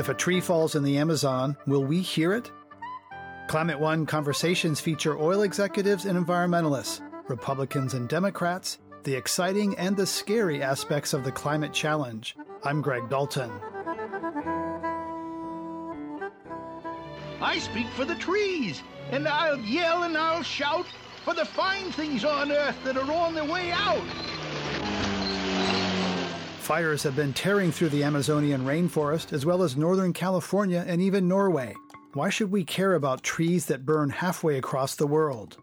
If a tree falls in the Amazon, will we hear it? Climate One conversations feature oil executives and environmentalists, Republicans and Democrats, the exciting and the scary aspects of the climate challenge. I'm Greg Dalton. I speak for the trees, and I'll yell and I'll shout for the fine things on earth that are on their way out. Fires have been tearing through the Amazonian rainforest as well as northern California and even Norway. Why should we care about trees that burn halfway across the world?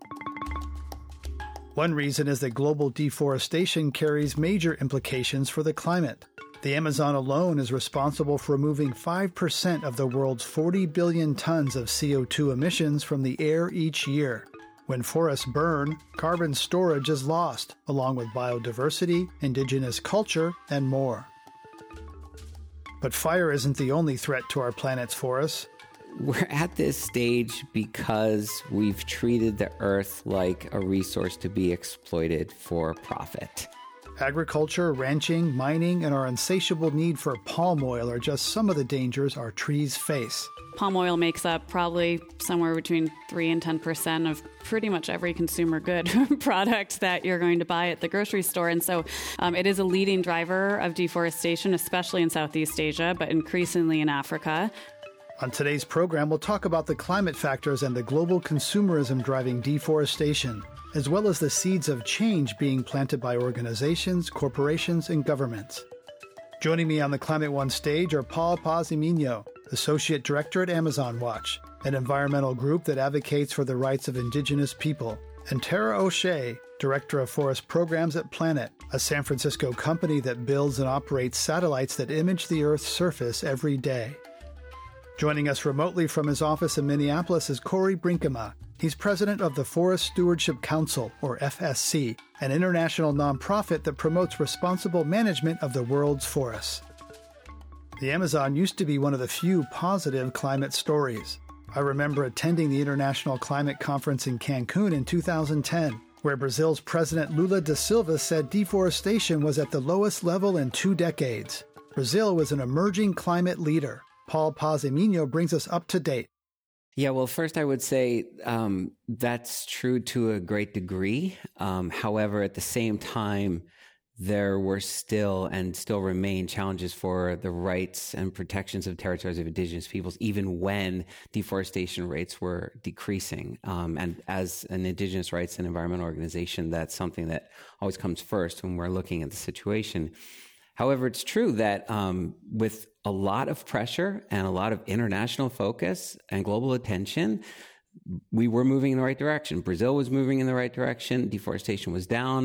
One reason is that global deforestation carries major implications for the climate. The Amazon alone is responsible for removing 5% of the world's 40 billion tons of CO2 emissions from the air each year. When forests burn, carbon storage is lost, along with biodiversity, indigenous culture, and more. But fire isn't the only threat to our planet's forests. We're at this stage because we've treated the earth like a resource to be exploited for profit. Agriculture, ranching, mining, and our insatiable need for palm oil are just some of the dangers our trees face. Palm oil makes up probably somewhere between 3 and 10% of pretty much every consumer good product that you're going to buy at the grocery store. And so um, it is a leading driver of deforestation, especially in Southeast Asia, but increasingly in Africa. On today's program, we'll talk about the climate factors and the global consumerism driving deforestation, as well as the seeds of change being planted by organizations, corporations, and governments. Joining me on the Climate One stage are Paul Paz-y-Miño, Associate Director at Amazon Watch, an environmental group that advocates for the rights of indigenous people, and Tara O'Shea, Director of Forest Programs at Planet, a San Francisco company that builds and operates satellites that image the Earth's surface every day. Joining us remotely from his office in Minneapolis is Corey Brinkema. He's president of the Forest Stewardship Council, or FSC, an international nonprofit that promotes responsible management of the world's forests. The Amazon used to be one of the few positive climate stories. I remember attending the International Climate Conference in Cancun in 2010, where Brazil's President Lula da Silva said deforestation was at the lowest level in two decades. Brazil was an emerging climate leader. Paul Paz-y-Miño brings us up to date. Yeah, well, first I would say um, that's true to a great degree. Um, however, at the same time, there were still and still remain challenges for the rights and protections of territories of indigenous peoples, even when deforestation rates were decreasing. Um, and as an indigenous rights and environmental organization, that's something that always comes first when we're looking at the situation. However, it's true that um, with a lot of pressure and a lot of international focus and global attention, we were moving in the right direction. Brazil was moving in the right direction. Deforestation was down.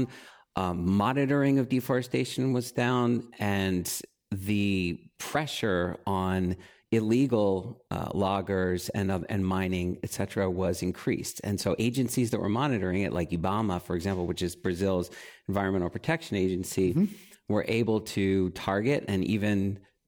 Um, monitoring of deforestation was down, and the pressure on illegal uh, loggers and uh, and mining, et cetera, was increased. And so agencies that were monitoring it, like IBAMA, for example, which is Brazil's environmental protection agency, mm-hmm. were able to target and even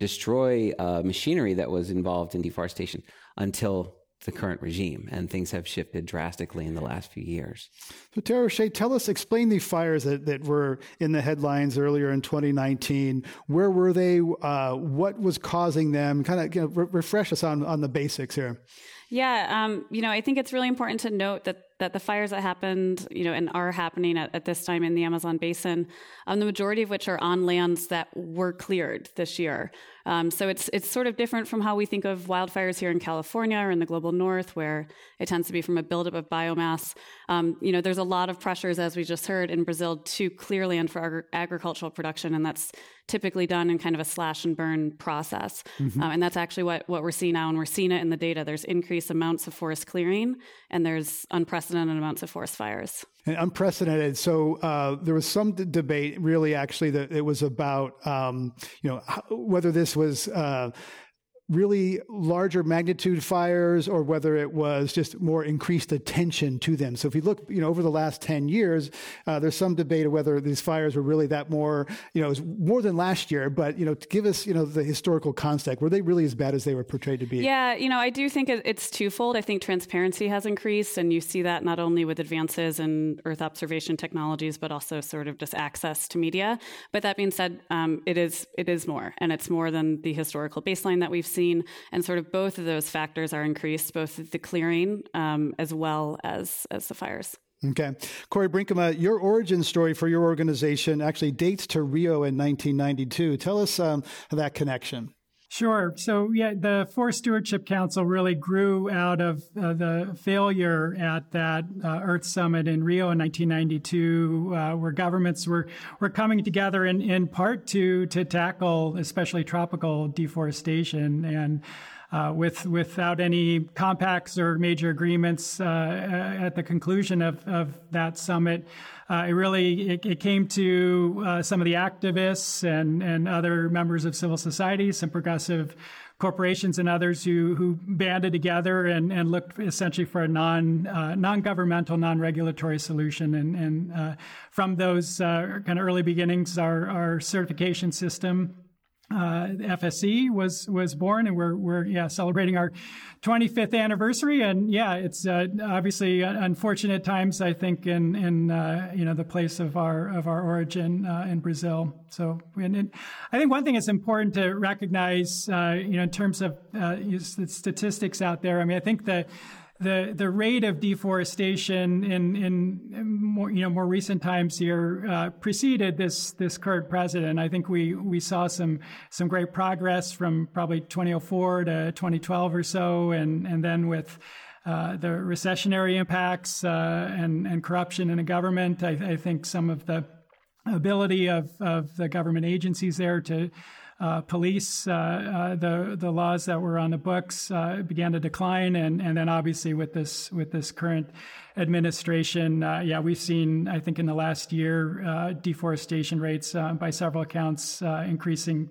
destroy uh, machinery that was involved in deforestation until the current regime, and things have shifted drastically in the last few years. So, Tara O'Shea, tell us, explain the fires that, that were in the headlines earlier in 2019. Where were they? Uh, what was causing them? Kind of you know, re- refresh us on, on the basics here. Yeah, um, you know, I think it's really important to note that that the fires that happened, you know, and are happening at, at this time in the Amazon basin, um, the majority of which are on lands that were cleared this year. Um, so it's it's sort of different from how we think of wildfires here in California or in the global north, where it tends to be from a buildup of biomass. Um, you know, there's a lot of pressures, as we just heard, in Brazil to clear land for agri- agricultural production, and that's typically done in kind of a slash and burn process. Mm-hmm. Um, and that's actually what what we're seeing now, and we're seeing it in the data. There's increased amounts of forest clearing, and there's unprecedented amounts of forest fires. And unprecedented. So uh, there was some d- debate, really, actually, that it was about, um, you know, whether this was. Uh, really larger magnitude fires or whether it was just more increased attention to them. So if you look, you know, over the last 10 years, uh, there's some debate of whether these fires were really that more, you know, more than last year, but, you know, to give us, you know, the historical context, were they really as bad as they were portrayed to be? Yeah, you know, I do think it's twofold. I think transparency has increased and you see that not only with advances in Earth observation technologies, but also sort of just access to media. But that being said, um, it is, it is more and it's more than the historical baseline that we've And sort of both of those factors are increased, both the clearing um, as well as, as the fires. Okay. Corey Brinkema, your origin story for your organization actually dates to Rio in 1992. Tell us um, that connection. Sure. So, yeah, the Forest Stewardship Council really grew out of uh, the failure at that uh, Earth Summit in Rio in 1992, uh, where governments were, were coming together in, in part to, to tackle especially tropical deforestation. And uh, with without any compacts or major agreements uh, at the conclusion of, of that summit. Uh, it really it, it came to uh, some of the activists and, and other members of civil society, some progressive corporations and others who, who banded together and, and looked essentially for a non uh, non governmental, non regulatory solution. And, and uh, from those uh, kind of early beginnings, our, our certification system uh, FSC was was born, and we're we're yeah celebrating our 25th anniversary. And yeah, it's uh, obviously unfortunate times. I think in in uh, you know the place of our of our origin uh, in Brazil. So and, I think one thing that's important to recognize, uh, you know, in terms of uh, statistics out there. I mean, I think the the the rate of deforestation in in more you know more recent times here uh, preceded this this current president. I think we we saw some some great progress from probably 2004 to 2012 or so, and and then with uh, the recessionary impacts uh, and and corruption in the government, I, I think some of the ability of of the government agencies there to uh, police, uh, uh, the the laws that were on the books uh, began to decline, and and then obviously with this with this current administration, uh, yeah, we've seen I think in the last year deforestation rates by several accounts increasing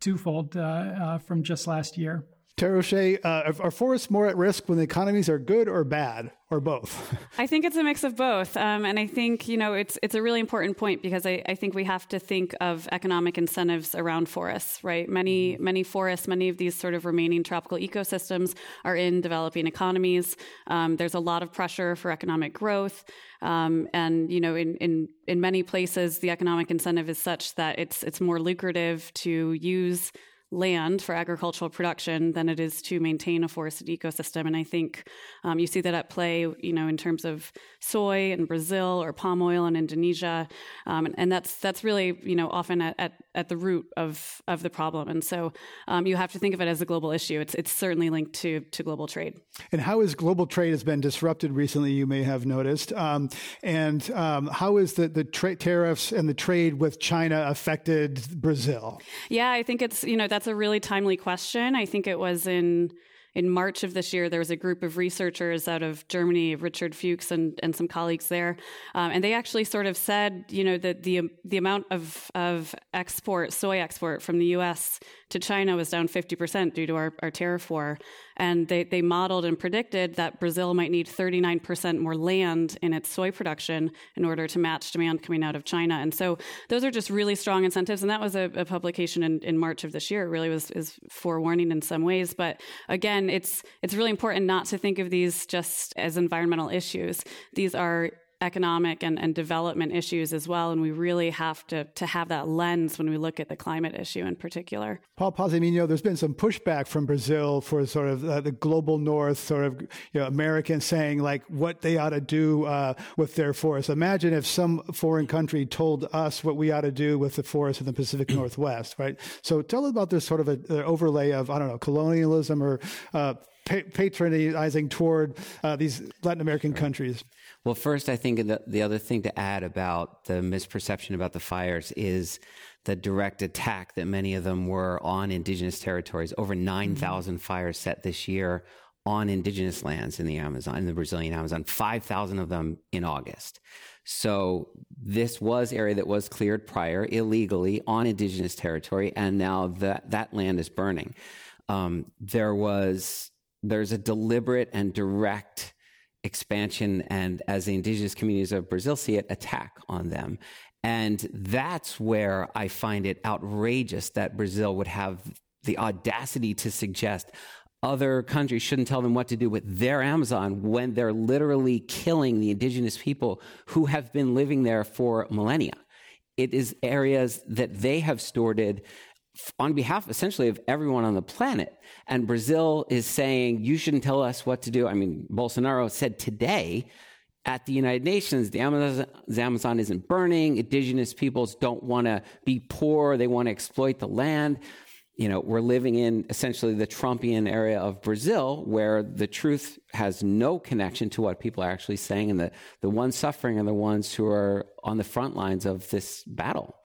twofold from just last year. Tara O'Shea, uh, are forests more at risk when the economies are good or bad, or both? I think it's a mix of both, um, and I think you know it's it's a really important point because I, I think we have to think of economic incentives around forests, right? Many mm-hmm. many forests, many of these sort of remaining tropical ecosystems are in developing economies. Um, there's a lot of pressure for economic growth, um, and you know in, in in many places the economic incentive is such that it's it's more lucrative to use land for agricultural production than it is to maintain a forested ecosystem. And I think um, you see that at play, you know, in terms of soy in Brazil or palm oil in Indonesia, um, and, and, that's that's really you know often at, at, at, the root of of the problem. And so um, you have to think of it as a global issue. It's it's certainly linked to to global trade. And how is global trade has been disrupted recently? You may have noticed. Um, and um, how is the the tra- tariffs and the trade with China affected Brazil? Yeah, I think it's you know that's a really timely question. I think it was in in March of this year, there was a group of researchers out of Germany, Richard Fuchs and, and some colleagues there, um, and they actually sort of said, you know, that the the amount of of export, soy export from the U.S. to China was down 50% due to our, our tariff war. And they, they modeled and predicted that Brazil might need 39% more land in its soy production in order to match demand coming out of China. And so those are just really strong incentives. And that was a, a publication in, in March of this year. It really was is forewarning in some ways. But again, it's it's really important not to think of these just as environmental issues. These are economic and, and development issues as well. And we really have to, to have that lens when we look at the climate issue in particular. Paul Paz-y-Miño, there's been some pushback from Brazil for sort of uh, the global north, sort of you know, Americans saying like what they ought to do uh, with their forests. Imagine if some foreign country told us what we ought to do with the forests in the Pacific Northwest, right? So tell us about this sort of a, overlay of, I don't know, colonialism or uh, patronizing toward uh, these Latin American countries. Well, first, I think the, the other thing to add about the misperception about the fires is the direct attack that many of them were on indigenous territories. Over 9,000 mm-hmm. fires set this year on indigenous lands in the Amazon, in the Brazilian Amazon, 5,000 of them in August. So this was area that was cleared prior illegally on indigenous territory, and now that that land is burning. Um, there was there's a deliberate and direct expansion and as the indigenous communities of Brazil see it, attack on them. And that's where I find it outrageous that Brazil would have the audacity to suggest other countries shouldn't tell them what to do with their Amazon when they're literally killing the indigenous people who have been living there for millennia. It is areas that they have stewarded on behalf essentially of everyone on the planet. And Brazil is saying, you shouldn't tell us what to do. I mean, Bolsonaro said today at the United Nations, the Amazon, isn't burning. Indigenous peoples don't want to be poor. They want to exploit the land. You know, we're living in essentially the Trumpian area of Brazil where the truth has no connection to what people are actually saying. And the, the ones suffering are the ones who are on the front lines of this battle.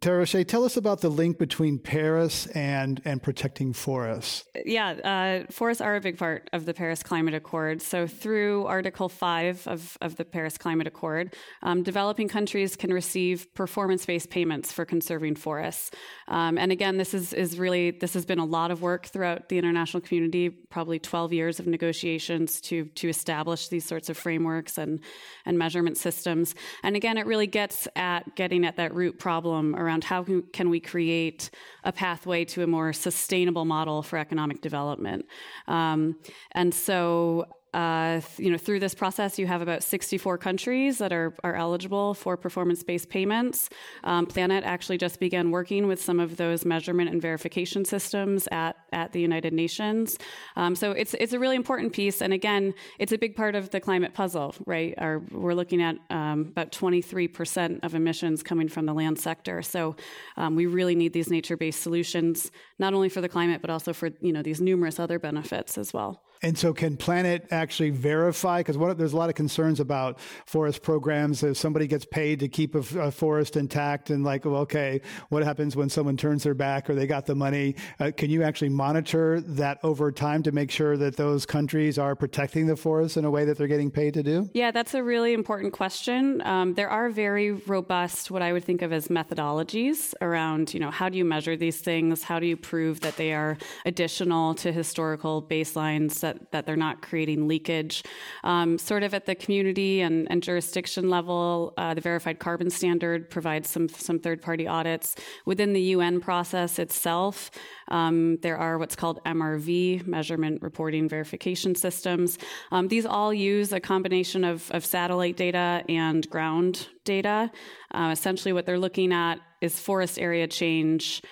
Tara O'Shea, tell us about the link between Paris and and protecting forests. Yeah, uh, forests are a big part of the Paris Climate Accord. So through Article Five of, of the Paris Climate Accord, um, developing countries can receive performance-based payments for conserving forests. Um, and again, this is is really this has been a lot of work throughout the international community, probably 12 years of negotiations to to establish these sorts of frameworks and and measurement systems. And again, it really gets at getting at that root problem around how can we create a pathway to a more sustainable model for economic development. Um, and so uh, you know, through this process, you have about 64 countries that are, are eligible for performance-based payments. Um, Planet actually just began working with some of those measurement and verification systems at, at the United Nations. Um, so it's it's a really important piece, and again, it's a big part of the climate puzzle, right? Our, we're looking at um, about 23% of emissions coming from the land sector. So um, we really need these nature-based solutions, not only for the climate, but also for you know these numerous other benefits as well. And so, can Planet actually verify? Because there's a lot of concerns about forest programs. If somebody gets paid to keep a, a, forest intact, and like, well, okay, what happens when someone turns their back or they got the money? Uh, can you actually monitor that over time to make sure that those countries are protecting the forests in a way that they're getting paid to do? Yeah, that's a really important question. Um, there are very robust, what I would think of as methodologies around, you know, how do you measure these things? How do you prove that they are additional to historical baselines? that, that they're not creating leakage. Um, sort of at the community and, and jurisdiction level, uh, the Verified Carbon Standard provides some, some third party audits. Within the UN process itself, um, there are what's called MRV, Measurement Reporting Verification Systems. Um, these all use a combination of, of satellite data and ground data. Uh, essentially, what they're looking at is forest area change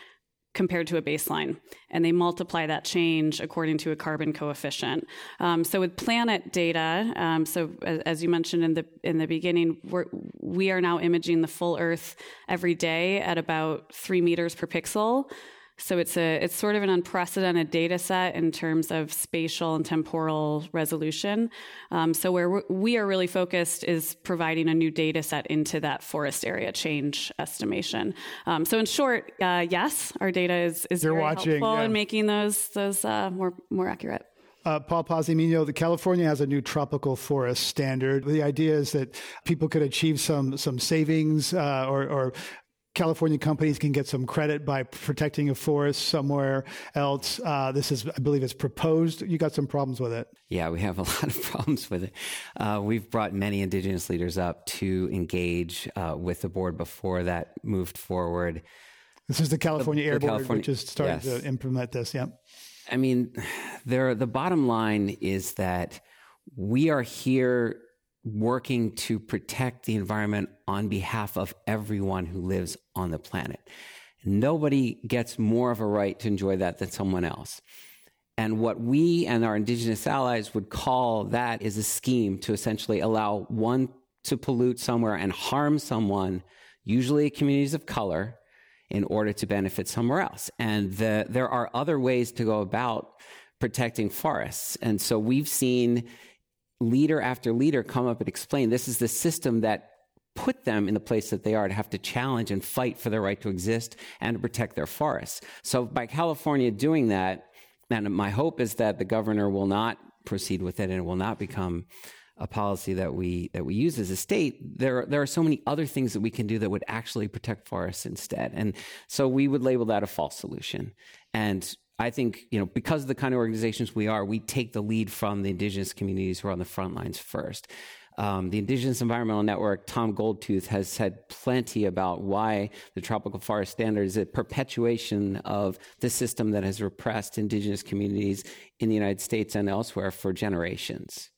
compared to a baseline. And they multiply that change according to a carbon coefficient. Um, so with planet data, um, so as, as, you mentioned in the in the beginning, we're, we are now imaging the full Earth every day at about three meters per pixel. So it's a it's sort of an unprecedented data set in terms of spatial and temporal resolution. Um, so where we are really focused is providing a new data set into that forest area change estimation. Um, so in short, uh, yes, our data is is You're very watching, helpful yeah. in making those those uh, more more accurate. Uh, Paul Paz-y-Miño, the California has a new tropical forest standard. The idea is that people could achieve some some savings uh, or, or California companies can get some credit by protecting a forest somewhere else. Uh, this is, I believe, it's proposed. You got some problems with it. Yeah, we have a lot of problems with it. Uh, we've brought many indigenous leaders up to engage uh, with the board before that moved forward. This is the California the, Air the Board, California, which is starting yes. to implement this. Yeah. I mean, there. The bottom line is that we are here working to protect the environment on behalf of everyone who lives on the planet. Nobody gets more of a right to enjoy that than someone else. And what we and our indigenous allies would call that is a scheme to essentially allow one to pollute somewhere and harm someone, usually communities of color, in order to benefit somewhere else. And the, there are other ways to go about protecting forests. And so we've seen leader after leader come up and explain this is the system that put them in the place that they are to have to challenge and fight for their right to exist and to protect their forests. So by California doing that, and my hope is that the governor will not proceed with it and it will not become a policy that we that we use as a state, there there are so many other things that we can do that would actually protect forests instead. And so we would label that a false solution. And I think, you know, because of the kind of organizations we are, we take the lead from the indigenous communities who are on the front lines first. Um, the Indigenous Environmental Network, Tom Goldtooth, has said plenty about why the Tropical Forest Standard is a perpetuation of the system that has repressed indigenous communities in the United States and elsewhere for generations.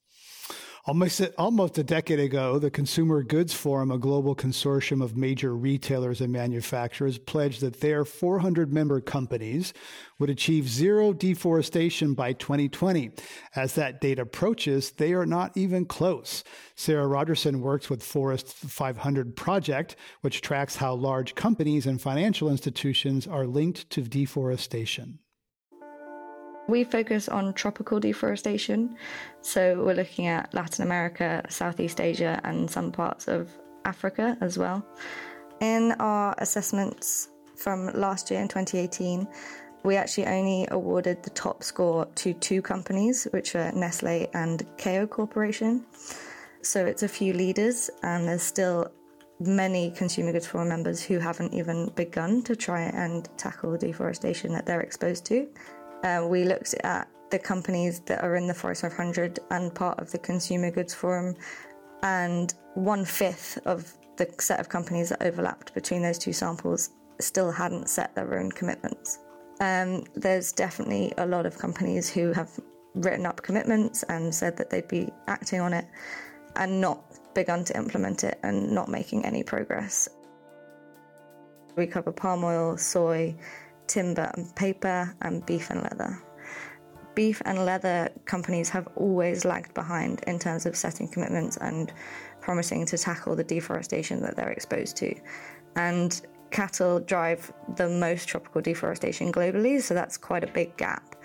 Almost, almost a decade ago, the Consumer Goods Forum, a global consortium of major retailers and manufacturers, pledged that their 400 member companies would achieve zero deforestation by 2020. As that date approaches, they are not even close. Sarah Rogerson works with Forest 500 Project, which tracks how large companies and financial institutions are linked to deforestation. We focus on tropical deforestation, so we're looking at Latin America, Southeast Asia, and some parts of Africa as well. In our assessments from last year in 2018, we actually only awarded the top score to two companies, which are Nestle and Kao Corporation. So it's a few leaders, and there's still many consumer goods forum members who haven't even begun to try and tackle the deforestation that they're exposed to. Uh, we looked at the companies that are in the Forest 500 and part of the Consumer Goods Forum, and one fifth of the set of companies that overlapped between those two samples still hadn't set their own commitments. Um, there's definitely a lot of companies who have written up commitments and said that they'd be acting on it and not begun to implement it and not making any progress. We cover palm oil, soy, timber and paper, and beef and leather. Beef and leather companies have always lagged behind in terms of setting commitments and promising to tackle the deforestation that they're exposed to. And cattle drive the most tropical deforestation globally, so that's quite a big gap.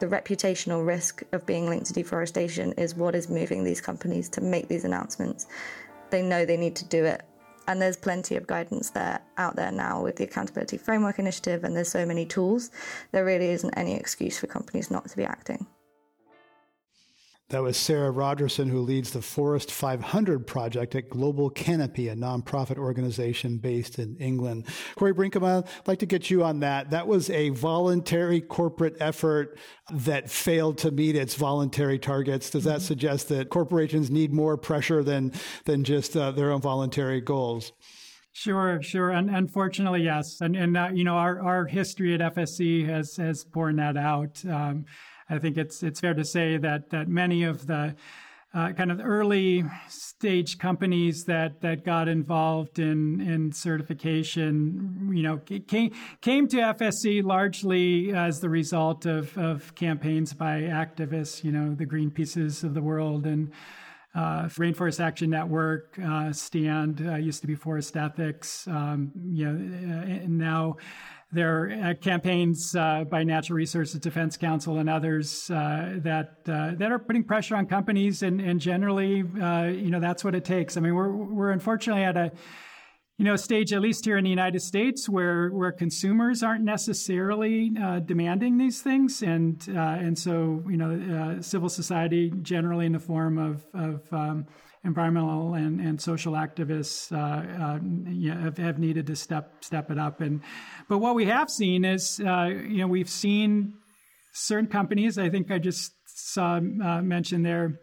The reputational risk of being linked to deforestation is what is moving these companies to make these announcements. They know they need to do it and there's plenty of guidance there out there now with the Accountability Framework Initiative, and there's so many tools. There really isn't any excuse for companies not to be acting. That was Sarah Rogerson, who leads the Forest 500 project at Global Canopy, a nonprofit organization based in England. Corey Brinkema, I'd like to get you on that. That was a voluntary corporate effort that failed to meet its voluntary targets. Does that mm-hmm. suggest that corporations need more pressure than, than just uh, their own voluntary goals? Sure, sure. And unfortunately, yes. And, and uh, you know, our, our history at FSC has, has borne that out. Um, I think it's it's fair to say that that many of the uh, kind of early stage companies that that got involved in in certification, you know, came came to FSC largely as the result of of campaigns by activists, you know, the Greenpeaces of the world and. Uh, Rainforest Action Network, uh, Stand uh, used to be Forest Ethics, um, you know, and now there are uh, campaigns uh, by Natural Resources Defense Council and others uh, that uh, that are putting pressure on companies, and, and generally, uh, you know, that's what it takes. I mean, we're we're unfortunately at a you know stage, at least here in the United States, where where consumers aren't necessarily uh, demanding these things, and and so you know, civil society generally in the form of of um, environmental and, and social activists uh, uh, have, have, needed to step step it up. And but what we have seen is uh, you know we've seen certain companies. I think I just saw uh, mentioned there,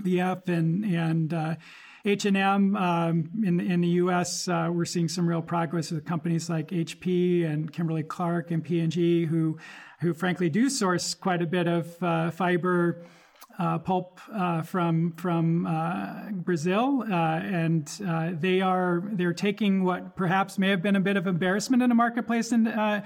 VF and and. H&M um, in in the U.S. Uh, we're seeing some real progress with companies like HP and Kimberly Clark and P&G, who who frankly do source quite a bit of uh, fiber uh, pulp uh, from from uh, Brazil, uh, and uh, they are they're taking what perhaps may have been a bit of embarrassment in the marketplace, and uh,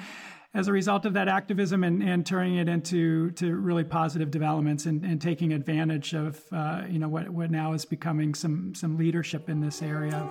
as a result of that activism, and, and turning it into to really positive developments, and, and taking advantage of you know what what now is becoming some some leadership in this area.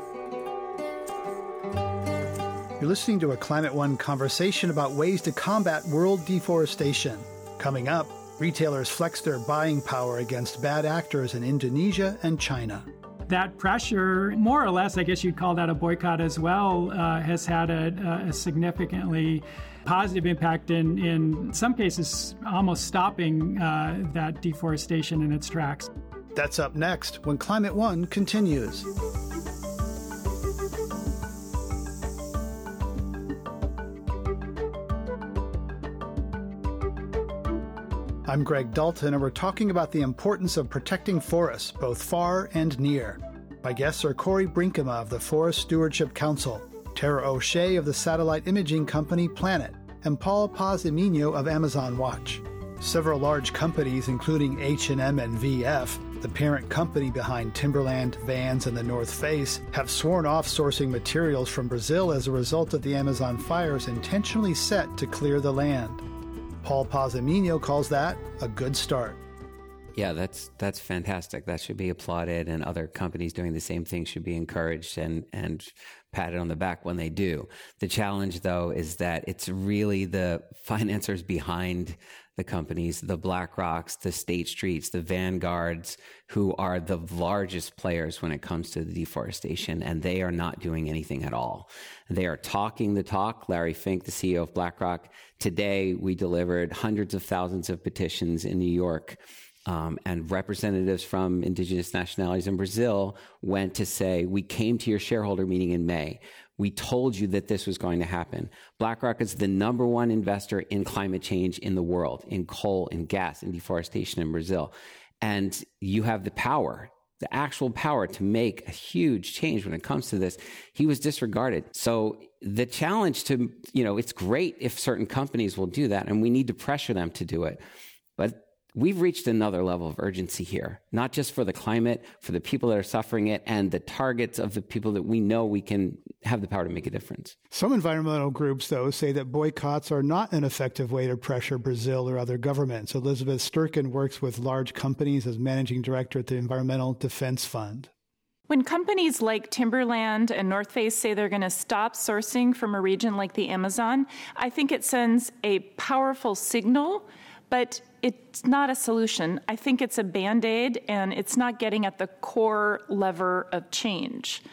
You're listening to a Climate One conversation about ways to combat world deforestation. Coming up. Retailers flex their buying power against bad actors in Indonesia and China. That pressure, more or less, I guess you'd call that a boycott as well, uh, has had a, a, significantly positive impact in, in some cases, almost stopping uh, that deforestation in its tracks. That's up next when Climate One continues. I'm Greg Dalton, and we're talking about the importance of protecting forests, both far and near. My guests are Corey Brinkema of the Forest Stewardship Council, Tara O'Shea of the satellite imaging company Planet, and Paul Paz of Amazon Watch. Several large companies, including H&M and VF, the parent company behind Timberland, Vans, and the North Face, have sworn off sourcing materials from Brazil as a result of the Amazon fires intentionally set to clear the land. Paul Paz-y-Miño calls that a good start. Yeah, that's that's fantastic. That should be applauded, and other companies doing the same thing should be encouraged and and patted on the back when they do. The challenge, though, is that it's really the financiers behind the companies, the BlackRocks, the State Streets, the Vanguards, who are the largest players when it comes to the deforestation, and they are not doing anything at all. They are talking the talk. Larry Fink, the CEO of BlackRock, today we delivered hundreds of thousands of petitions in New York. Um, and representatives from indigenous nationalities in Brazil went to say, We came to your shareholder meeting in May. We told you that this was going to happen. BlackRock is the number one investor in climate change in the world, in coal, in gas, in deforestation in Brazil. And you have the power, the actual power to make a huge change when it comes to this. He was disregarded. So the challenge to, you know, it's great if certain companies will do that and we need to pressure them to do it. But we've reached another level of urgency here, not just for the climate, for the people that are suffering it, and the targets of the people that we know we can have the power to make a difference. Some environmental groups, though, say that boycotts are not an effective way to pressure Brazil or other governments. Elizabeth Sturcken works with large companies as managing director at the Environmental Defense Fund. When companies like Timberland and North Face say they're going to stop sourcing from a region like the Amazon, I think it sends a powerful signal, but it's not a solution. I think it's a band aid and it's not getting at the core lever of change.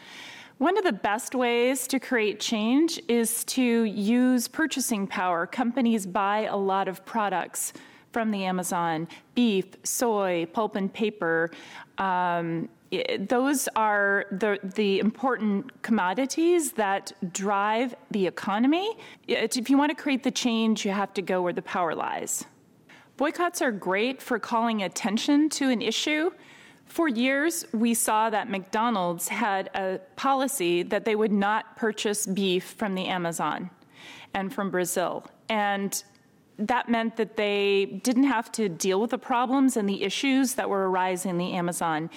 One of the best ways to create change is to use purchasing power. Companies buy a lot of products from the Amazon beef, soy, pulp and paper. Um, those are the, the important commodities that drive the economy. If you want to create the change, you have to go where the power lies. Boycotts are great for calling attention to an issue. For years, we saw that McDonald's had a policy that they would not purchase beef from the Amazon and from Brazil. And that meant that they didn't have to deal with the problems and the issues that were arising in the Amazon.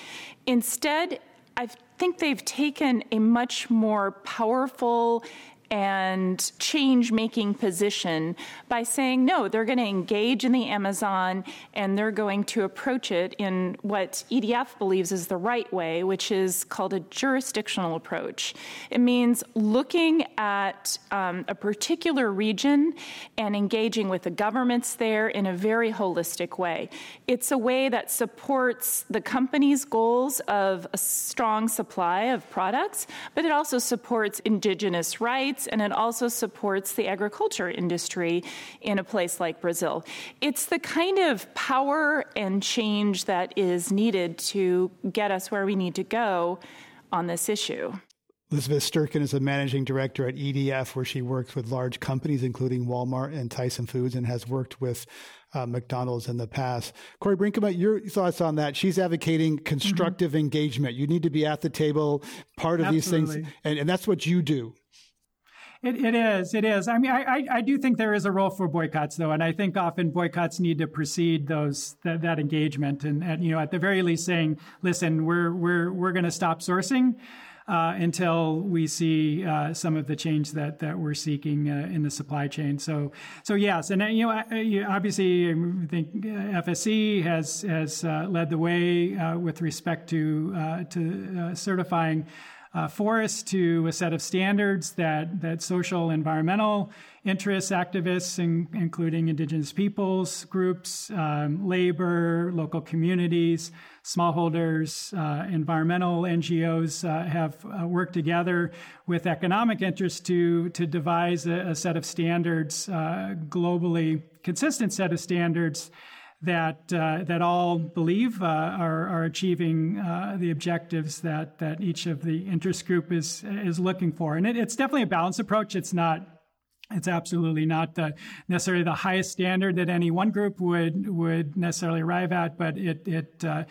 Instead, I think they've taken a much more powerful and change making position by saying no, they're going to engage in the Amazon and they're going to approach it in what EDF believes is the right way, which is called a jurisdictional approach. It means looking at um, a particular region and engaging with the governments there in a very holistic way. It's a way that supports the company's goals of a strong supply of products, but it also supports indigenous rights and it also supports the agriculture industry in a place like Brazil. It's the kind of power and change that is needed to get us where we need to go on this issue. Elizabeth Sturcken is a managing director at EDF, where she works with large companies, including Walmart and Tyson Foods, and has worked with uh, McDonald's in the past. Corey Brinkema, your thoughts on that? She's advocating constructive mm-hmm. engagement. You need to be at the table, part of Absolutely. these things, and, and that's what you do. It, it is. It is. I mean, I, I do think there is a role for boycotts, though, and I think often boycotts need to precede those that, that engagement, and, and you know, at the very least, saying, "Listen, we're we're we're going to stop sourcing." Uh, until we see uh, some of the change that that we're seeking uh, in the supply chain. So, so yes, and uh, you know, obviously, I think uh, FSC has has uh, led the way with respect to to certifying uh, to a set of standards that, that social environmental interests, activists, in, including indigenous peoples groups, um, labor, local communities, smallholders, uh, environmental NGOs uh, have uh, worked together with economic interests to, to devise a, a set of standards, uh, globally consistent set of standards that uh, that all believe uh, are, are achieving uh, the objectives that that each of the interest group is is looking for. And it, it's definitely a balanced approach. It's not. It's absolutely not the, necessarily the highest standard that any one group would would necessarily arrive at, but it it. Uh,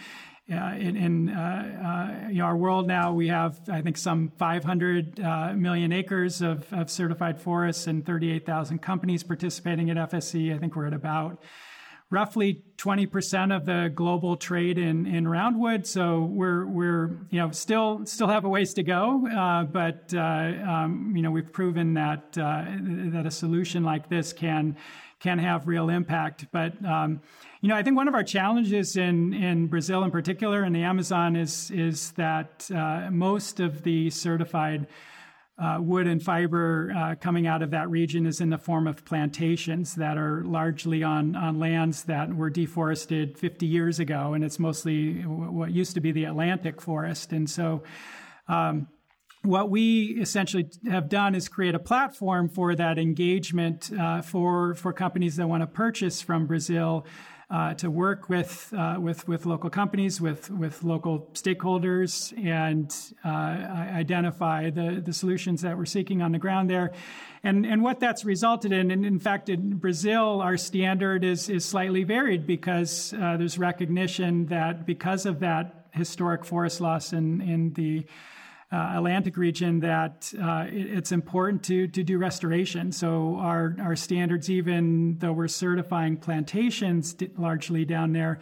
in, in uh, uh, you know, our world now, we have, I think, some 500 uh, million acres of, of certified forests and 38,000 companies participating at FSC. I think we're at about roughly 20% of the global trade in, in roundwood. So we're, we're, you know, still, still have a ways to go. Uh, but, uh, um, you know, we've proven that, uh, that a solution like this can, can have real impact. But, um, you know, I think one of our challenges in, in Brazil in particular and the Amazon is, is that uh, most of the certified uh, wood and fiber uh, coming out of that region is in the form of plantations that are largely on, on lands that were deforested 50 years ago. And it's mostly what used to be the Atlantic forest. And so, um, what we essentially have done is create a platform for that engagement uh, for, for companies that want to purchase from Brazil uh, to work with, uh, with, with local companies, with, with local stakeholders, and uh, identify the, the solutions that we're seeking on the ground there. And, and what that's resulted in, and in fact, in Brazil, our standard is, is slightly varied because uh, there's recognition that because of that historic forest loss in, in the uh, Atlantic region that uh, it, it's important to to do restoration. So our our standards, even though we're certifying plantations largely down there,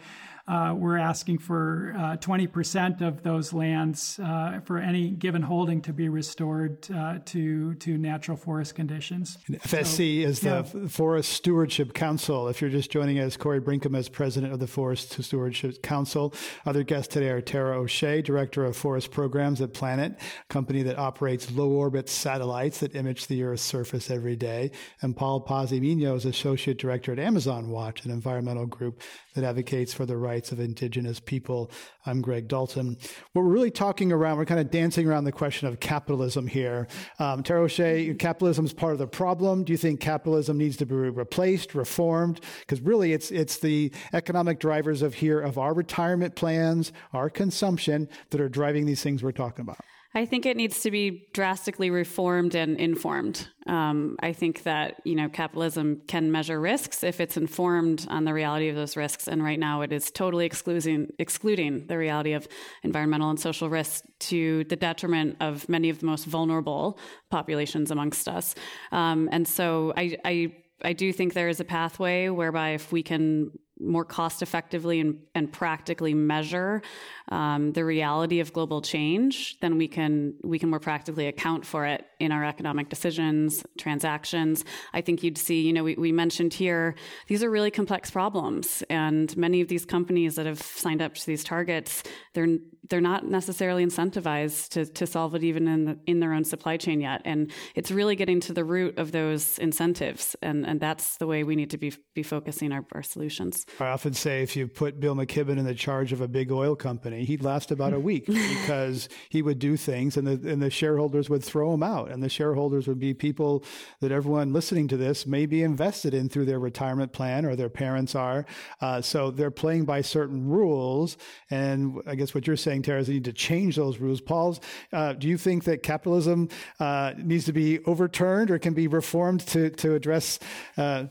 uh, we're asking for uh, 20% of those lands uh, for any given holding to be restored uh, to to natural forest conditions. And FSC so, is yeah. the Forest Stewardship Council. If you're just joining us, Corey Brinkema is president of the Forest Stewardship Council. Other guests today are Tara O'Shea, director of forest programs at Planet, a company that operates low orbit satellites that image the Earth's surface every day, and Paul Paz-y-Miño is associate director at Amazon Watch, an environmental group that advocates for the rights of indigenous people. I'm Greg Dalton. What we're really talking around, we're kind of dancing around the question of capitalism here. Um, Tara O'Shea, capitalism is part of the problem. Do you think capitalism needs to be replaced, reformed? Because really, it's it's the economic drivers of here of our retirement plans, our consumption that are driving these things we're talking about. I think it needs to be drastically reformed and informed. Um, I think that you know capitalism can measure risks if it's informed on the reality of those risks, and right now it is totally excluding excluding the reality of environmental and social risks to the detriment of many of the most vulnerable populations amongst us. Um, and so I, I I do think there is a pathway whereby if we can more cost effectively and, and practically measure um, the reality of global change, then we can we can more practically account for it in our economic decisions, transactions. I think you'd see, you know, we, we mentioned here these are really complex problems, and many of these companies that have signed up to these targets, they're they're not necessarily incentivized to, to solve it even in the, in their own supply chain yet, and it's really getting to the root of those incentives, and and that's the way we need to be be focusing our, our solutions. I often say if you put Bill McKibben in the charge of a big oil company, he'd last about a week because he would do things and the, and the shareholders would throw him out. And the shareholders would be people that everyone listening to this may be invested in through their retirement plan or their parents are. Uh, so they're playing by certain rules. And I guess what you're saying, Tara, is need to change those rules. Paul's, uh, do you think that capitalism uh, needs to be overturned or can be reformed to, to address uh,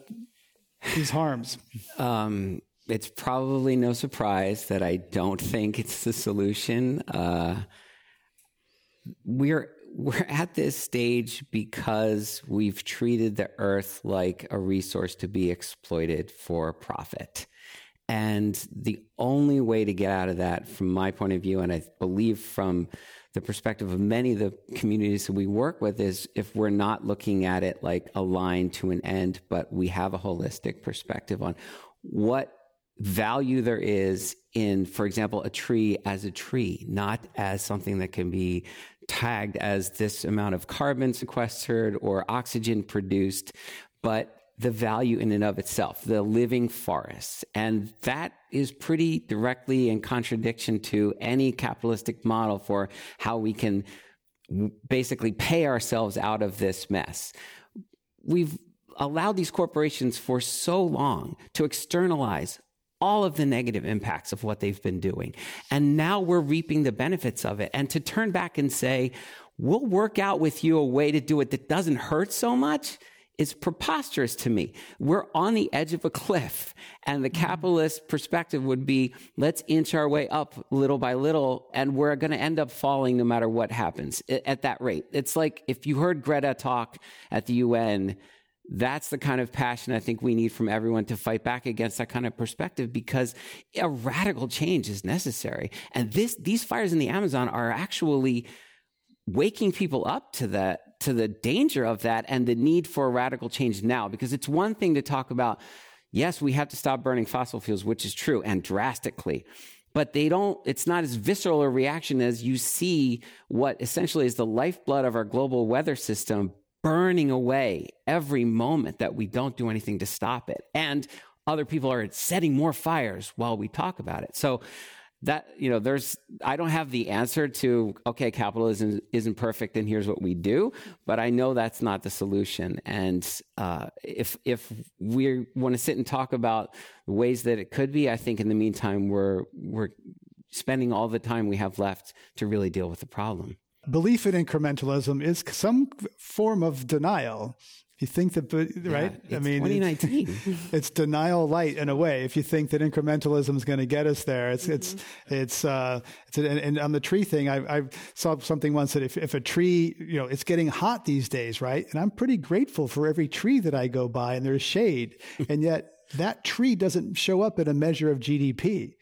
these harms? Um, it's probably no surprise that I don't think it's the solution. Uh, we're we're at this stage because we've treated the earth like a resource to be exploited for profit. And the only way to get out of that, from my point of view, and I believe from the perspective of many of the communities that we work with is if we're not looking at it like a line to an end, but we have a holistic perspective on what value there is in, for example, a tree as a tree, not as something that can be tagged as this amount of carbon sequestered or oxygen produced, but the value in and of itself, the living forests. And that is pretty directly in contradiction to any capitalistic model for how we can basically pay ourselves out of this mess. We've allowed these corporations for so long to externalize all of the negative impacts of what they've been doing. And now we're reaping the benefits of it. And to turn back and say, we'll work out with you a way to do it that doesn't hurt so much is preposterous to me. We're on the edge of a cliff and the mm-hmm. capitalist perspective would be let's inch our way up little by little and we're going to end up falling no matter what happens at that rate. It's like if you heard Greta talk at the UN, that's the kind of passion I think we need from everyone to fight back against that kind of perspective because a radical change is necessary. And this, these fires in the Amazon are actually waking people up to the, to the danger of that and the need for radical change now. Because it's one thing to talk about, yes, we have to stop burning fossil fuels, which is true and drastically but they don't, it's not as visceral a reaction as you see what essentially is the lifeblood of our global weather system burning away every moment that we don't do anything to stop it. And other people are setting more fires while we talk about it. So that, you know, there's, I don't have the answer to, okay, capitalism isn't perfect and here's what we do, but I know that's not the solution. And, uh, if, if we want to sit and talk about ways that it could be, I think in the meantime, we're, we're spending all the time we have left to really deal with the problem belief in incrementalism is some form of denial. You think that, right? Yeah, I mean, 2019. It's, it's, denial light in a way. If you think that incrementalism is going to get us there, it's mm-hmm. it's it's uh, it's and, and, on the tree thing, I, I saw something once that if if a tree, you know, it's getting hot these days, right? And I'm pretty grateful for every tree that I go by and there's shade, and yet that tree doesn't show up in a measure of GDP.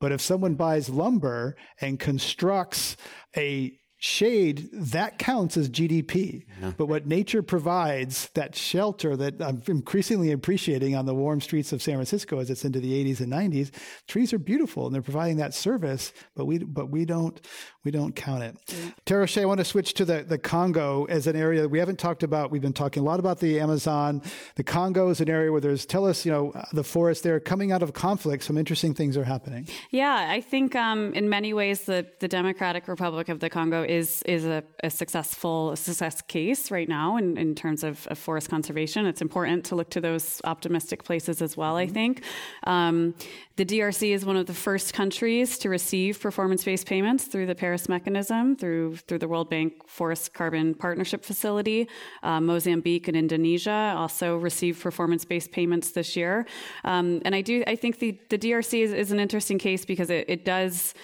But if someone buys lumber and constructs a shade, that counts as GDP. Yeah. But what nature provides, that shelter that I'm increasingly appreciating on the warm streets of San Francisco as it's into the 80s and 90s, trees are beautiful and they're providing that service, but we but we don't we don't count it. Yeah. Tara Shea, I want to switch to the, the Congo as an area that we haven't talked about. We've been talking a lot about the Amazon. The Congo is an area where there's tell us, you know, the forest there coming out of conflict, some interesting things are happening. Yeah, I think um, in many ways the, the Democratic Republic of the Congo is is a, a successful success case right now in, in terms of, of, forest conservation. It's important to look to those optimistic places as well, mm-hmm. I think. Um, the DRC is one of the first countries to receive performance based payments through the Paris mechanism, through, through the World Bank Forest Carbon Partnership Facility. Uh, Mozambique and Indonesia also received performance based payments this year. Um, and I do, I think the, the DRC is, is an interesting case because it, it does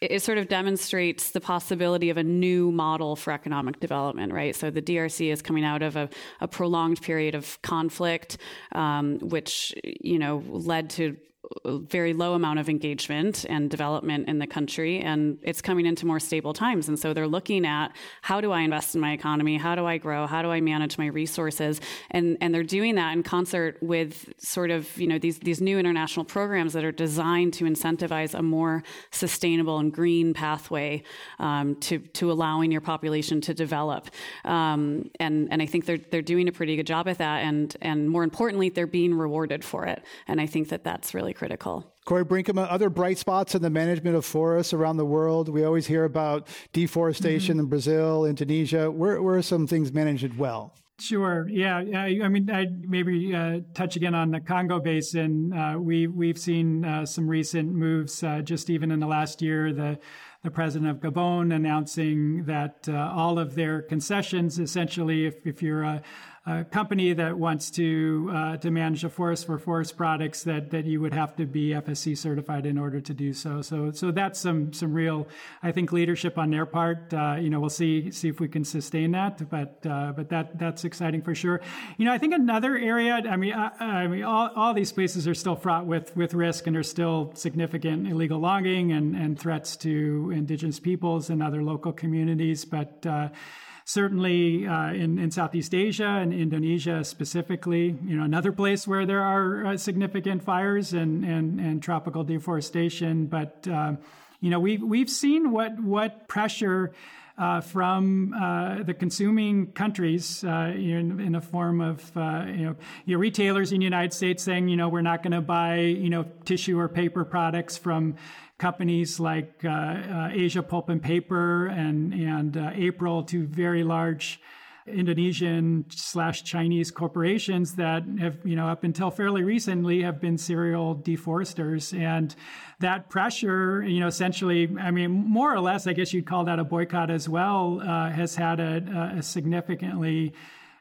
it sort of demonstrates the possibility of a new model for economic development, right? So the DRC is coming out of a, a prolonged period of conflict, um, which you know led to very low amount of engagement and development in the country and it's coming into more stable times. And so they're looking at how do i invest in my economy? How do i grow? How do i manage my resources? And and they're doing that in concert with sort of you know these these new international programs that are designed to incentivize a more sustainable and green pathway um, to to allowing your population to develop. Um, and and i think they're they're doing a pretty good job at that and and more importantly they're being rewarded for it. And i think that that's really critical. Corey Brinkema, other bright spots in the management of forests around the world. We always hear about deforestation mm-hmm. in Brazil, Indonesia. Where, where are some things managed well? Sure. Yeah. I, I mean, I maybe uh, touch again on the Congo Basin. Uh, we we've seen uh, some recent moves, uh, just even in the last year. The the president of Gabon announcing that uh, all of their concessions, essentially, if, if you're a, a company that wants to uh, to manage a forest for forest products that that you would have to be FSC certified in order to do so. So so that's some some real I think leadership on their part. Uh, you know we'll see see if we can sustain that, but uh, but that that's exciting for sure. You know I think another area. I mean I, I mean all, all these places are still fraught with with risk and there's still significant illegal logging and and threats to indigenous peoples and other local communities, but uh, certainly uh, in, in Southeast Asia and Indonesia specifically, you know, another place where there are uh, significant fires and, and, and tropical deforestation. But, uh, you know, we've, we've seen what, what pressure uh, from uh, the consuming countries uh, in, in the form of you know your retailers in the United States saying you know we're not going to buy you know tissue or paper products from companies like uh, uh, Asia Pulp and Paper and and uh, April two very large Indonesian slash Chinese corporations that have, you know, up until fairly recently have been serial deforesters. And that pressure, you know, essentially, I mean, more or less, I guess you'd call that a boycott as well, uh, has had a, a significantly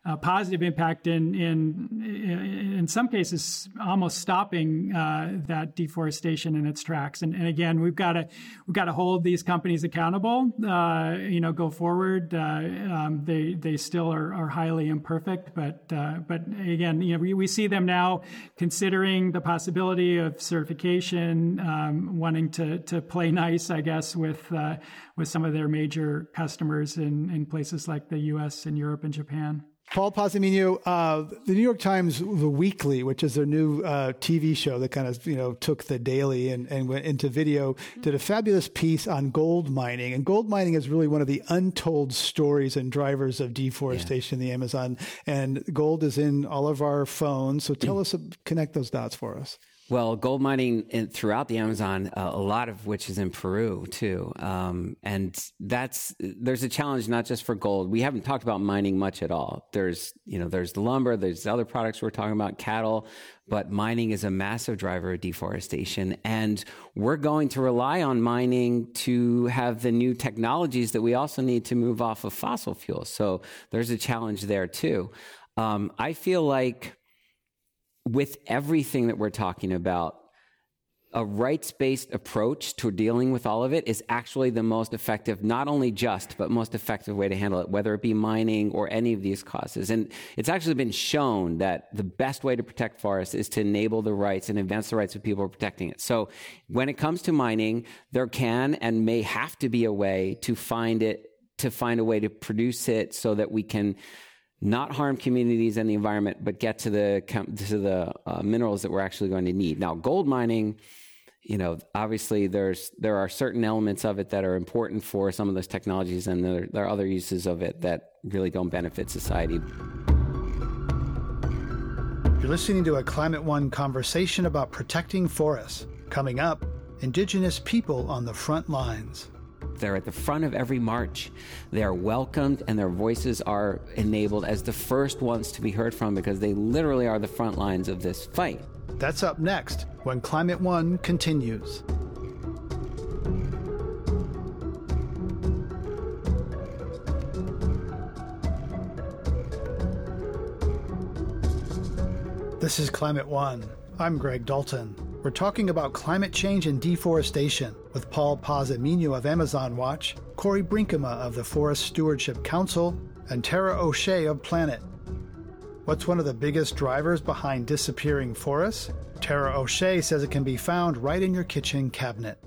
a positive impact in in in some cases almost stopping uh, that deforestation in its tracks. And, and again, we've got to we've got to hold these companies accountable. Uh, you know, go forward. Uh, um, they they still are, are highly imperfect, but uh, but again, you know, we, we see them now considering the possibility of certification, um, wanting to to play nice, I guess, with uh, with some of their major customers in in places like the U.S. and Europe and Japan. Paul Paz-y-Miño, uh, the New York Times The Weekly, which is their new uh, TV show that kind of you know took the daily and, and went into video, did a fabulous piece on gold mining. And gold mining is really one of the untold stories and drivers of deforestation yeah. in the Amazon. And gold is in all of our phones. So tell us, connect those dots for us. Well, gold mining in, throughout the Amazon, uh, a lot of which is in Peru too, um, and that's there's a challenge not just for gold. We haven't talked about mining much at all. There's you know there's the lumber, there's other products we're talking about, cattle, but mining is a massive driver of deforestation, and we're going to rely on mining to have the new technologies that we also need to move off of fossil fuels. So there's a challenge there too. Um, I feel like with everything that we're talking about, a rights based approach to dealing with all of it is actually the most effective, not only just, but most effective way to handle it, whether it be mining or any of these causes. And it's actually been shown that the best way to protect forests is to enable the rights and advance the rights of people protecting it. So when it comes to mining, there can and may have to be a way to find it, to find a way to produce it so that we can not harm communities and the environment, but get to the to the uh, minerals that we're actually going to need. Now, gold mining, you know, obviously there's there are certain elements of it that are important for some of those technologies, and there, there are other uses of it that really don't benefit society. You're listening to a Climate One conversation about protecting forests. Coming up, Indigenous people on the front lines. They're at the front of every march. They are welcomed and their voices are enabled as the first ones to be heard from because they literally are the front lines of this fight. That's up next when Climate One continues. This is Climate One. I'm Greg Dalton. We're talking about climate change and deforestation with Paul Paz-y-Miño of Amazon Watch, Corey Brinkema of the Forest Stewardship Council, and Tara O'Shea of Planet. What's one of the biggest drivers behind disappearing forests? Tara O'Shea says it can be found right in your kitchen cabinet.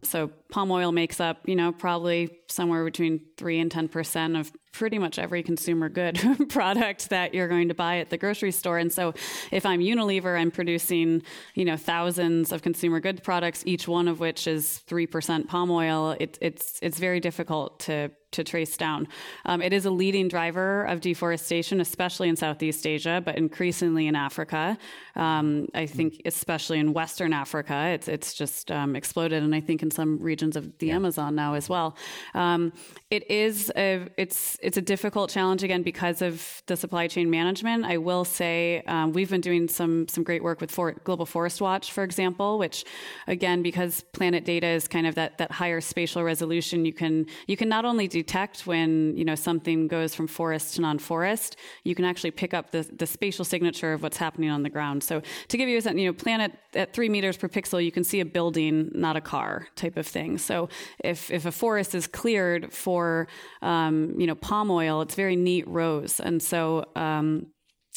So palm oil makes up, you know, probably somewhere between 3 and 10% of pretty much every consumer good product that you're going to buy at the grocery store. And so if I'm Unilever, I'm producing, you know, thousands of consumer good products, each one of which is 3% palm oil. It, it's, it's very difficult to to trace down. Um, it is a leading driver of deforestation, especially in Southeast Asia, but increasingly in Africa. Um, I think, especially in Western Africa, it's it's just um, exploded, and I think in some regions of the yeah. Amazon now as well. Um, it is a it's it's a difficult challenge again because of the supply chain management. I will say um, we've been doing some some great work with For- Global Forest Watch, for example, which again because Planet data is kind of that that higher spatial resolution, you can you can not only detect when you know something goes from forest to non-forest, you can actually pick up the the spatial signature of what's happening on the ground. So to give you a sense, you know, Planet at three meters per pixel, you can see a building, not a car, type of thing. So if if a forest is cleared for um, you know palm oil, it's very neat rows, and so. Um,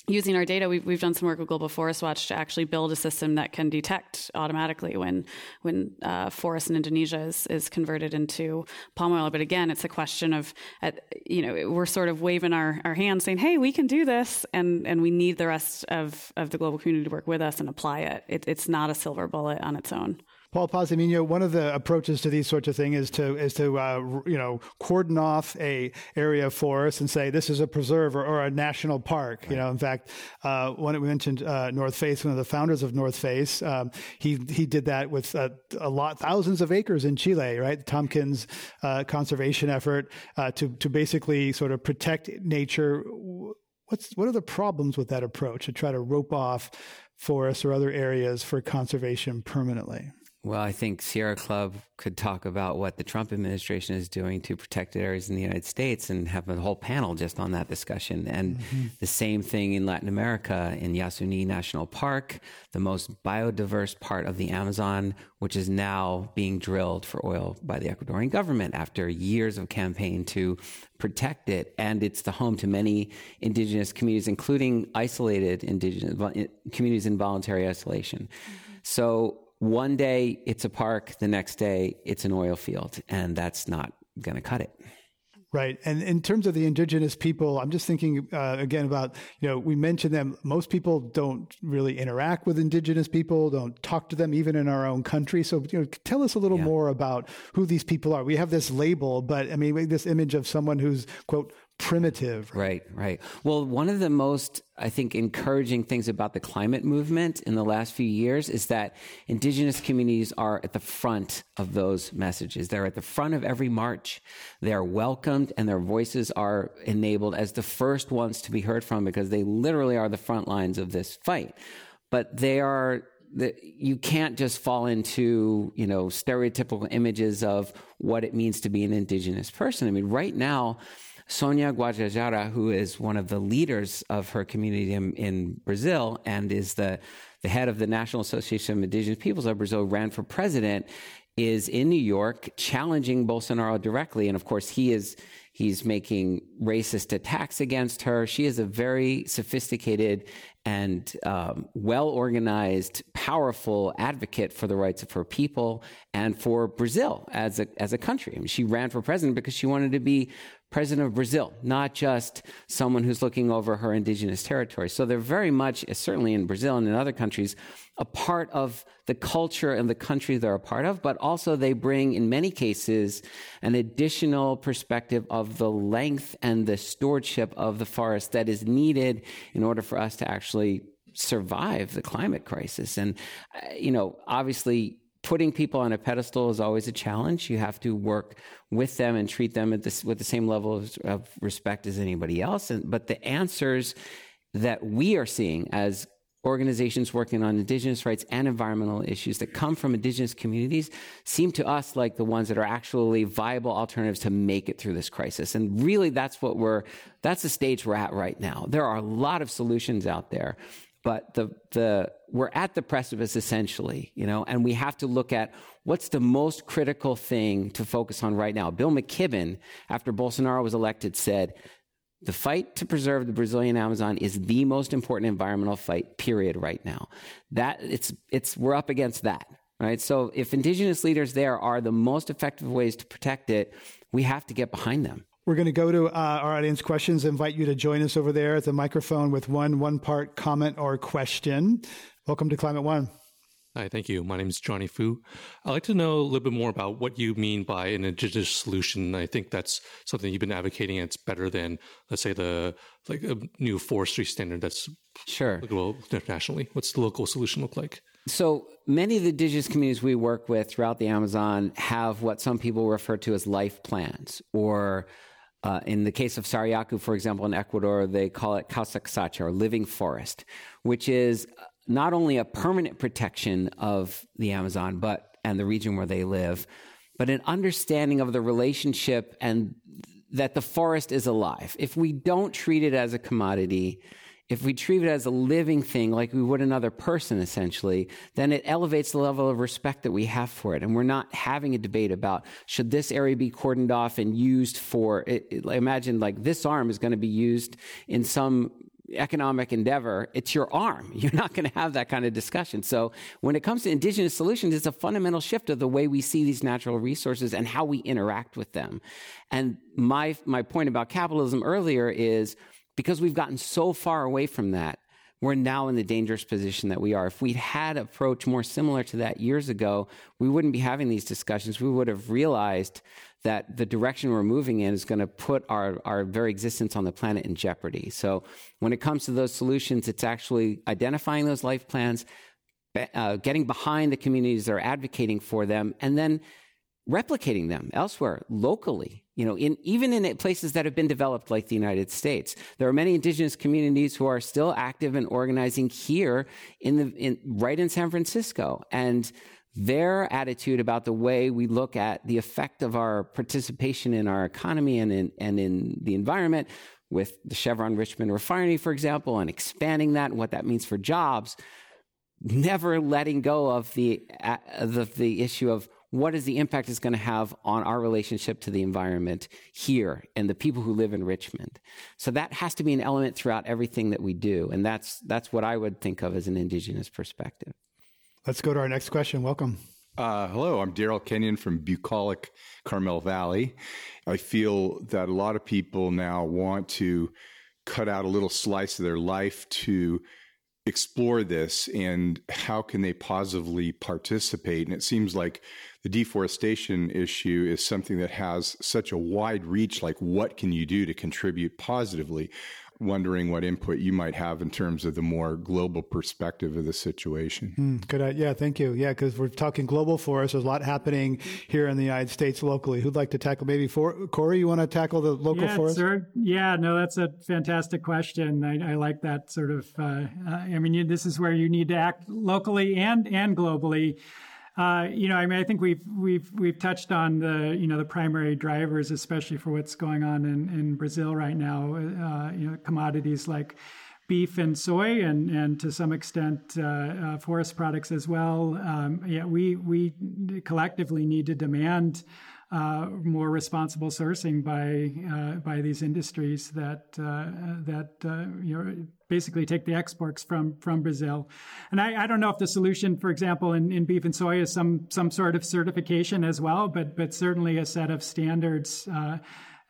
using our data, we've, we've done some work with Global Forest Watch to actually build a system that can detect automatically when when uh, forest in Indonesia is, is converted into palm oil. But again, it's a question of, at, you know, we're sort of waving our, our hands saying, hey, we can do this. And, and we need the rest of, of the global community to work with us and apply it. it it's not a silver bullet on its own. Paul Paz-y-Miño, one of the approaches to these sorts of things is to is to uh, you know cordon off a area of forest and say this is a preserve or, or a national park. Right. You know, in fact, uh, when we mentioned uh, North Face, one of the founders of North Face, um, he he did that with uh, a lot thousands of acres in Chile, right? The Tompkins uh, conservation effort uh, to to basically sort of protect nature. What's what are the problems with that approach to try to rope off forests or other areas for conservation permanently? Well, I think Sierra Club could talk about what the Trump administration is doing to protected areas in the United States and have a whole panel just on that discussion. And mm-hmm. the same thing in Latin America in Yasuni National Park, the most biodiverse part of the Amazon, which is now being drilled for oil by the Ecuadorian government after years of campaign to protect it. And it's the home to many indigenous communities, including isolated indigenous communities in voluntary isolation. Mm-hmm. So one day it's a park, the next day it's an oil field, and that's not going to cut it. Right. And in terms of the indigenous people, I'm just thinking uh, again about, you know, we mentioned them. Most people don't really interact with indigenous people, don't talk to them even in our own country. So, you know, tell us a little yeah. more about who these people are. We have this label, but I mean, this image of someone who's, quote, primitive. Right, right. Well, one of the most, I think, encouraging things about the climate movement in the last few years is that indigenous communities are at the front of those messages. They're at the front of every march. They're welcomed and their voices are enabled as the first ones to be heard from because they literally are the front lines of this fight. But they are that you can't just fall into you know stereotypical images of what it means to be an indigenous person. I mean, right now Sonia Guajajara, who is one of the leaders of her community in, in, Brazil and is the, the head of the National Association of Indigenous Peoples of Brazil, ran for president, is in New York challenging Bolsonaro directly. And of course, he is he's making racist attacks against her. She is a very sophisticated and um, well organized, powerful advocate for the rights of her people and for Brazil as a as a country. I mean, she ran for president because she wanted to be president of Brazil, not just someone who's looking over her indigenous territory. So they're very much, certainly in Brazil and in other countries, a part of the culture and the country they're a part of, but also they bring, in many cases, an additional perspective of the length and the stewardship of the forest that is needed in order for us to actually survive the climate crisis. And, uh, you know, obviously, putting people on a pedestal is always a challenge. You have to work with them and treat them this, with the same level of, of respect as anybody else. And, but the answers that we are seeing as organizations working on indigenous rights and environmental issues that come from indigenous communities seem to us like the ones that are actually viable alternatives to make it through this crisis. And really that's what we're, that's the stage we're at right now. There are a lot of solutions out there but the the we're at the precipice essentially, you know, and we have to look at what's the most critical thing to focus on right now. Bill McKibben, after Bolsonaro was elected, said the fight to preserve the Brazilian Amazon is the most important environmental fight, period, right now. That it's it's we're up against that. Right. So if indigenous leaders there are the most effective ways to protect it, we have to get behind them. We're going to go to uh, our audience questions. invite you to join us over there at the microphone with one one part comment or question. Welcome to Climate One. Hi, thank you. My name is Johnny Fu. I'd like to know a little bit more about what you mean by an indigenous solution. I think that's something you've been advocating. And it's better than, let's say, the like a new forestry standard that's sure applicable internationally. What's the local solution look like? So many of the indigenous communities we work with throughout the Amazon have what some people refer to as life plans or uh, in the case of Sarayaku, for example, in Ecuador, they call it Causa or living forest, which is not only a permanent protection of the Amazon, but and the region where they live, but an understanding of the relationship and that the forest is alive. If we don't treat it as a commodity, if we treat it as a living thing like we would another person essentially then it elevates the level of respect that we have for it and we're not having a debate about should this area be cordoned off and used for it, it, imagine like this arm is going to be used in some economic endeavor, it's your arm. You're not going to have that kind of discussion. So when it comes to indigenous solutions, it's a fundamental shift of the way we see these natural resources and how we interact with them. And my, my point about capitalism earlier is because we've gotten so far away from that, we're now in the dangerous position that we are. If we'd had approach more similar to that years ago, we wouldn't be having these discussions. We would have realized that the direction we're moving in is going to put our, our very existence on the planet in jeopardy. So when it comes to those solutions, it's actually identifying those life plans, uh, getting behind the communities that are advocating for them, and then replicating them elsewhere locally you know in even in places that have been developed like the united states. There are many indigenous communities who are still active and organizing here in the in, right in san francisco. And their attitude about the way we look at the effect of our participation in our economy and in, and in the environment with the Chevron Richmond refinery, for example, and expanding that and what that means for jobs, never letting go of the, uh, the, the issue of what is the impact it's going to have on our relationship to the environment here and the people who live in Richmond. So that has to be an element throughout everything that we do. And that's, that's what I would think of as an indigenous perspective. Let's go to our next question. Welcome. Uh, hello, I'm Daryl Kenyon from bucolic Carmel Valley. I feel that a lot of people now want to cut out a little slice of their life to explore this and how can they positively participate. And it seems like the deforestation issue is something that has such a wide reach. Like, what can you do to contribute positively? Wondering what input you might have in terms of the more global perspective of the situation. Mm, good. Uh, yeah, thank you. Yeah, because we're talking global forests. There's a lot happening here in the United States locally. Who'd like to tackle? Maybe for Corey, you want to tackle the local yeah, forest? Sir. Yeah, no, that's a fantastic question. I, I like that sort of. Uh, uh, I mean, you, this is where you need to act locally and and globally. Uh, you know, I mean, I think we've we've we've touched on the you know the primary drivers, especially for what's going on in, in Brazil right now. Uh, you know, commodities like beef and soy, and and to some extent uh, uh forest products as well. Um, yeah, we we collectively need to demand. Uh, more responsible sourcing by uh, by these industries that uh, that you know basically take the exports from from Brazil. And I, I don't know if the solution, for example, in, in beef and soy is some some sort of certification as well, but but certainly a set of standards. Uh,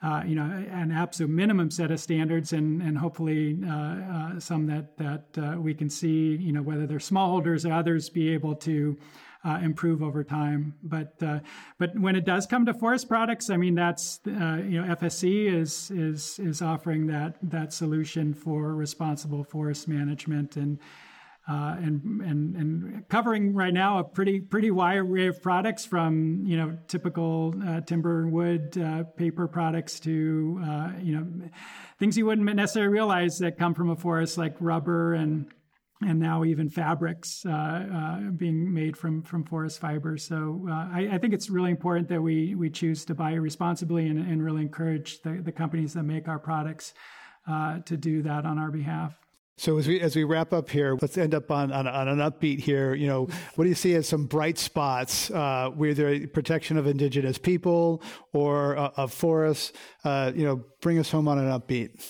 uh, you know, an absolute minimum set of standards, and and hopefully uh, uh some that that uh, we can see, you know, whether they're smallholders or others, be able to uh, improve over time. But uh, but when it does come to forest products, I mean that's uh, you know FSC is is is offering that that solution for responsible forest management and. Uh, and and and covering right now a pretty pretty wide array of products from you know typical uh, timber wood uh, paper products to uh, you know things you wouldn't necessarily realize that come from a forest like rubber and and now even fabrics uh, uh, being made from from forest fibers. So uh, I, I, think it's really important that we we choose to buy responsibly and, and really encourage the, the companies that make our products uh, to do that on our behalf. So as we as we wrap up here, let's end up on on, on an upbeat here. You know, what do you see as some bright spots, uh, whether protection of indigenous people or uh, of forests? Uh, you know, bring us home on an upbeat.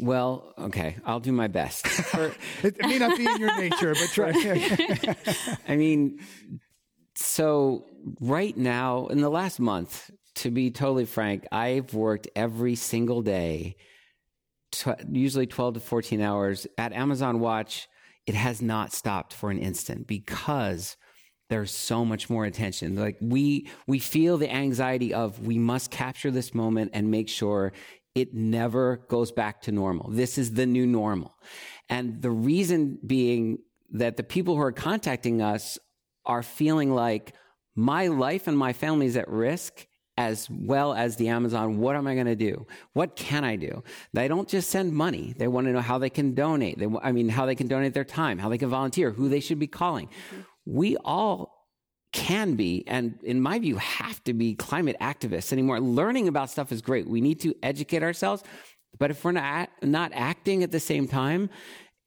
Well, okay, I'll do my best. For, it may not be in your nature, but try. I mean, so right now, in the last month, to be totally frank, I've worked every single day, usually 12 to 14 hours at Amazon Watch. It has not stopped for an instant because there's so much more attention. Like we, we feel the anxiety of we must capture this moment and make sure it never goes back to normal. This is the new normal. And the reason being that the people who are contacting us are feeling like my life and my family is at risk as well as the Amazon. What am I going to do? What can I do? They don't just send money. They want to know how they can donate. They, I mean, how they can donate their time, how they can volunteer, who they should be calling. We all can be, and in my view, have to be climate activists anymore. Learning about stuff is great. We need to educate ourselves. But if we're not, not acting at the same time,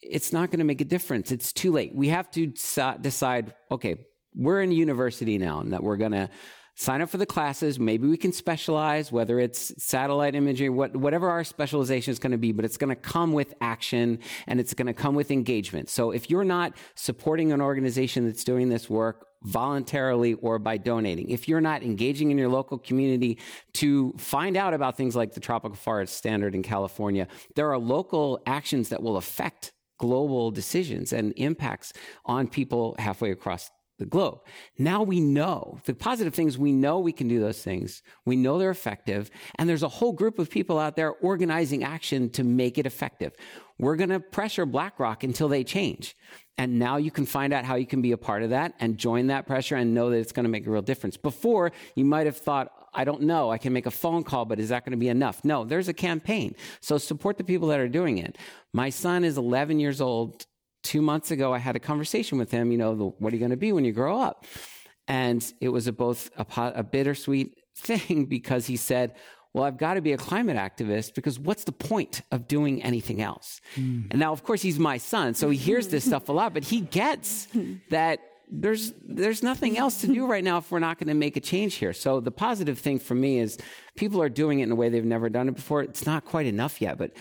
it's not going to make a difference. It's too late. We have to decide, okay, we're in university now and that we're going to sign up for the classes. Maybe we can specialize, whether it's satellite imagery, what, whatever our specialization is going to be, but it's going to come with action and it's going to come with engagement. So if you're not supporting an organization that's doing this work, voluntarily or by donating. If you're not engaging in your local community to find out about things like the Tropical Forest Standard in California, there are local actions that will affect global decisions and impacts on people halfway across the globe. Now we know the positive things. We know we can do those things. We know they're effective. And there's a whole group of people out there organizing action to make it effective. We're going to pressure BlackRock until they change. And now you can find out how you can be a part of that and join that pressure and know that it's going to make a real difference. Before, you might have thought, I don't know, I can make a phone call, but is that going to be enough? No, there's a campaign. So support the people that are doing it. My son is 11 years old two months ago, I had a conversation with him, you know, the, what are you going to be when you grow up? And it was a, both a, a bittersweet thing because he said, well, I've got to be a climate activist because what's the point of doing anything else? Mm. And now, of course, he's my son, so he hears this stuff a lot, but he gets that there's there's nothing else to do right now if we're not going to make a change here. So the positive thing for me is people are doing it in a way they've never done it before. It's not quite enough yet, but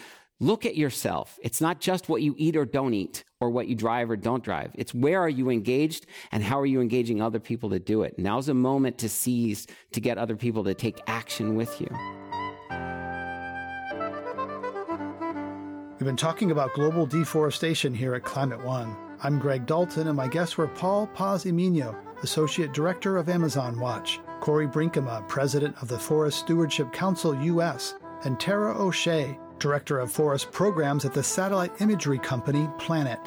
look at yourself. It's not just what you eat or don't eat or what you drive or don't drive. It's where are you engaged and how are you engaging other people to do it. Now's a moment to seize to get other people to take action with you. We've been talking about global deforestation here at Climate One. I'm Greg Dalton, and my guests were Paul Paz-y-Miño, Associate Director of Amazon Watch, Corey Brinkema, President of the Forest Stewardship Council US, and Tara O'Shea, Director of Forest Programs at the satellite imagery company Planet.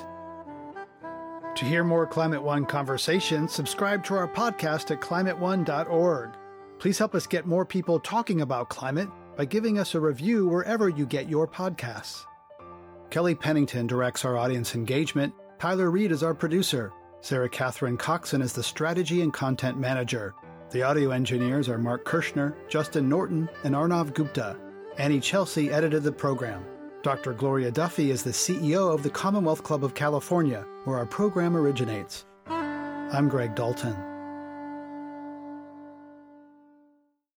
To hear more Climate One conversations, subscribe to our podcast at climateone.org. Please help us get more people talking about climate by giving us a review wherever you get your podcasts. Kelly Pennington directs our audience engagement Tyler Reed is our producer. Sarah Catherine Coxon is the strategy and content manager. The audio engineers are Mark Kirschner, Justin Norton, and Arnav Gupta. Anny Celsi edited the program. Dr. Gloria Duffy is the CEO of the Commonwealth Club of California, where our program originates. I'm Greg Dalton.